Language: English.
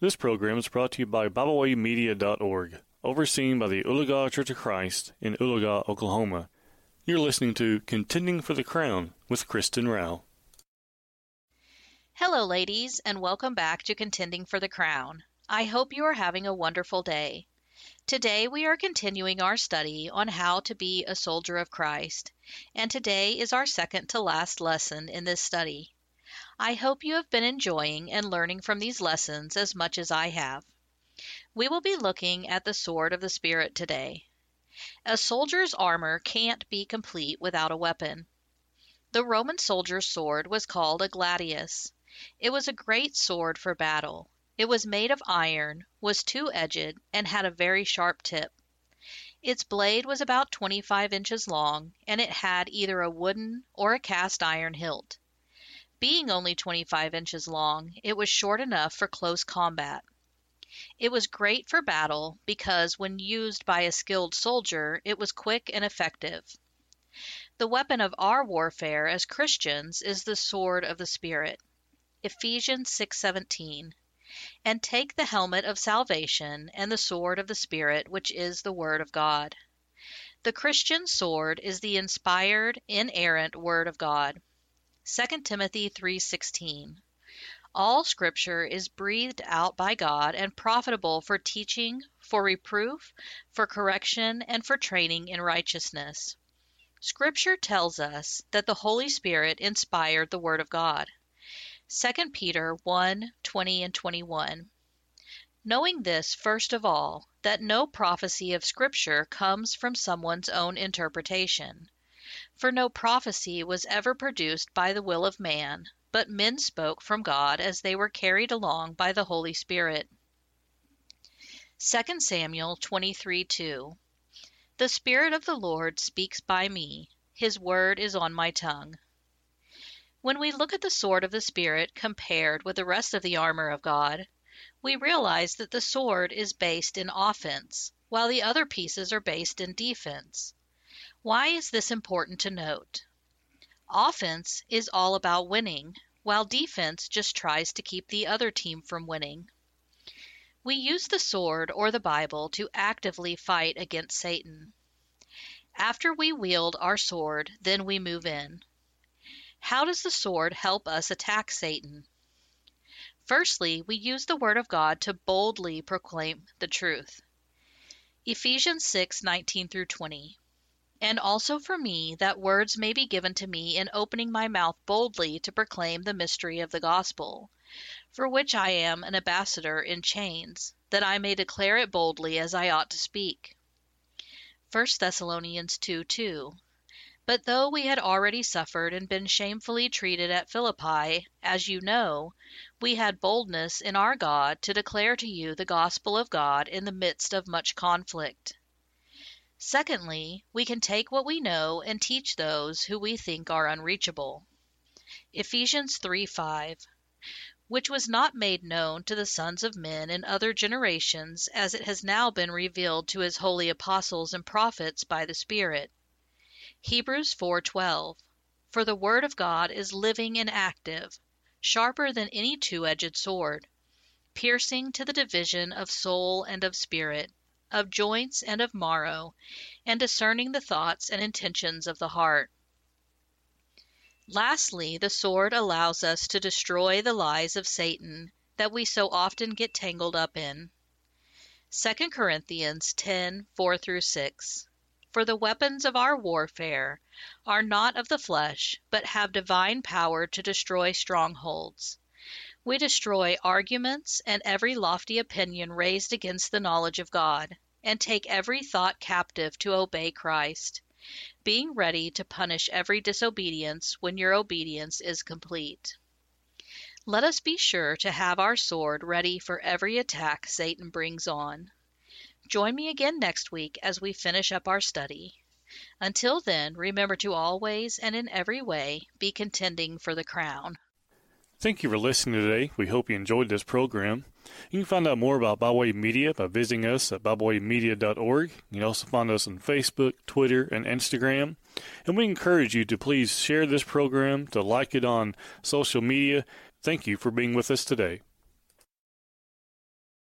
This program is brought to you by BibleWayMedia.org, overseen by the Oologah Church of Christ in Oologah, Oklahoma. You're listening to Contending for the Crown with Kristen Rao. Hello, ladies, and welcome back to Contending for the Crown. I hope you are having a wonderful day. Today we are continuing our study on how to be a soldier of Christ, and today is our second to last lesson in this study. I hope you have been enjoying and learning from these lessons as much as I have. We will be looking at the sword of the Spirit today. A soldier's armor can't be complete without a weapon. The Roman soldier's sword was called a gladius. It was a great sword for battle. It was made of iron, was two edged, and had a very sharp tip. Its blade was about 25 inches long, and it had either a wooden or a cast iron hilt. Being only 25 inches long, it was short enough for close combat. It was great for battle because when used by a skilled soldier, it was quick and effective. The weapon of our warfare as Christians is the sword of the Spirit. Ephesians 6:17. And take the helmet of salvation and the sword of the Spirit, which is the word of God. The Christian sword is the inspired, inerrant word of God. 2 Timothy 3:16 All scripture is breathed out by God and profitable for teaching, for reproof, for correction, and for training in righteousness. Scripture tells us that the Holy Spirit inspired the word of God. 2 Peter 1:20 and 21 Knowing this first of all, that no prophecy of Scripture comes from someone's own interpretation. For no prophecy was ever produced by the will of man, but men spoke from God as they were carried along by the Holy Spirit. 2 Samuel 23:2 The Spirit of the Lord speaks by me, his word is on my tongue. When we look at the sword of the Spirit compared with the rest of the armor of God, we realize that the sword is based in offense, while the other pieces are based in defense. Why is this important to note? Offense is all about winning, while defense just tries to keep the other team from winning. We use the sword or the Bible to actively fight against Satan. After we wield our sword, then we move in. How does the sword help us attack Satan? Firstly, we use the Word of God to boldly proclaim the truth. Ephesians 6 19 through 20 and also for me that words may be given to me in opening my mouth boldly to proclaim the mystery of the gospel, for which I am an ambassador in chains, that I may declare it boldly as I ought to speak. 1 Thessalonians 2 2 But though we had already suffered and been shamefully treated at Philippi, as you know, we had boldness in our God to declare to you the gospel of God in the midst of much conflict. Secondly, we can take what we know and teach those who we think are unreachable. Ephesians 3 5 which was not made known to the sons of men in other generations, as it has now been revealed to his holy apostles and prophets by the Spirit. Hebrews 4:12 For the word of God is living and active, sharper than any two-edged sword, piercing to the division of soul and of spirit, of joints and of marrow, and discerning the thoughts and intentions of the heart. Lastly, the sword allows us to destroy the lies of Satan that we so often get tangled up in. 2 Corinthians 10 4 through 6. For the weapons of our warfare are not of the flesh, but have divine power to destroy strongholds. We destroy arguments and every lofty opinion raised against the knowledge of God, and take every thought captive to obey Christ, being ready to punish every disobedience when your obedience is complete. Let us be sure to have our sword ready for every attack Satan brings on. Join me again next week as we finish up our study. Until then, remember to always and in every way be contending for the crown. Thank you for listening today. We hope you enjoyed this program. You can find out more about BibleWay Media by visiting us at BibleWayMedia.org. You can also find us on Facebook, Twitter, and Instagram. And we encourage you to please share this program, to like it on social media. Thank you for being with us today.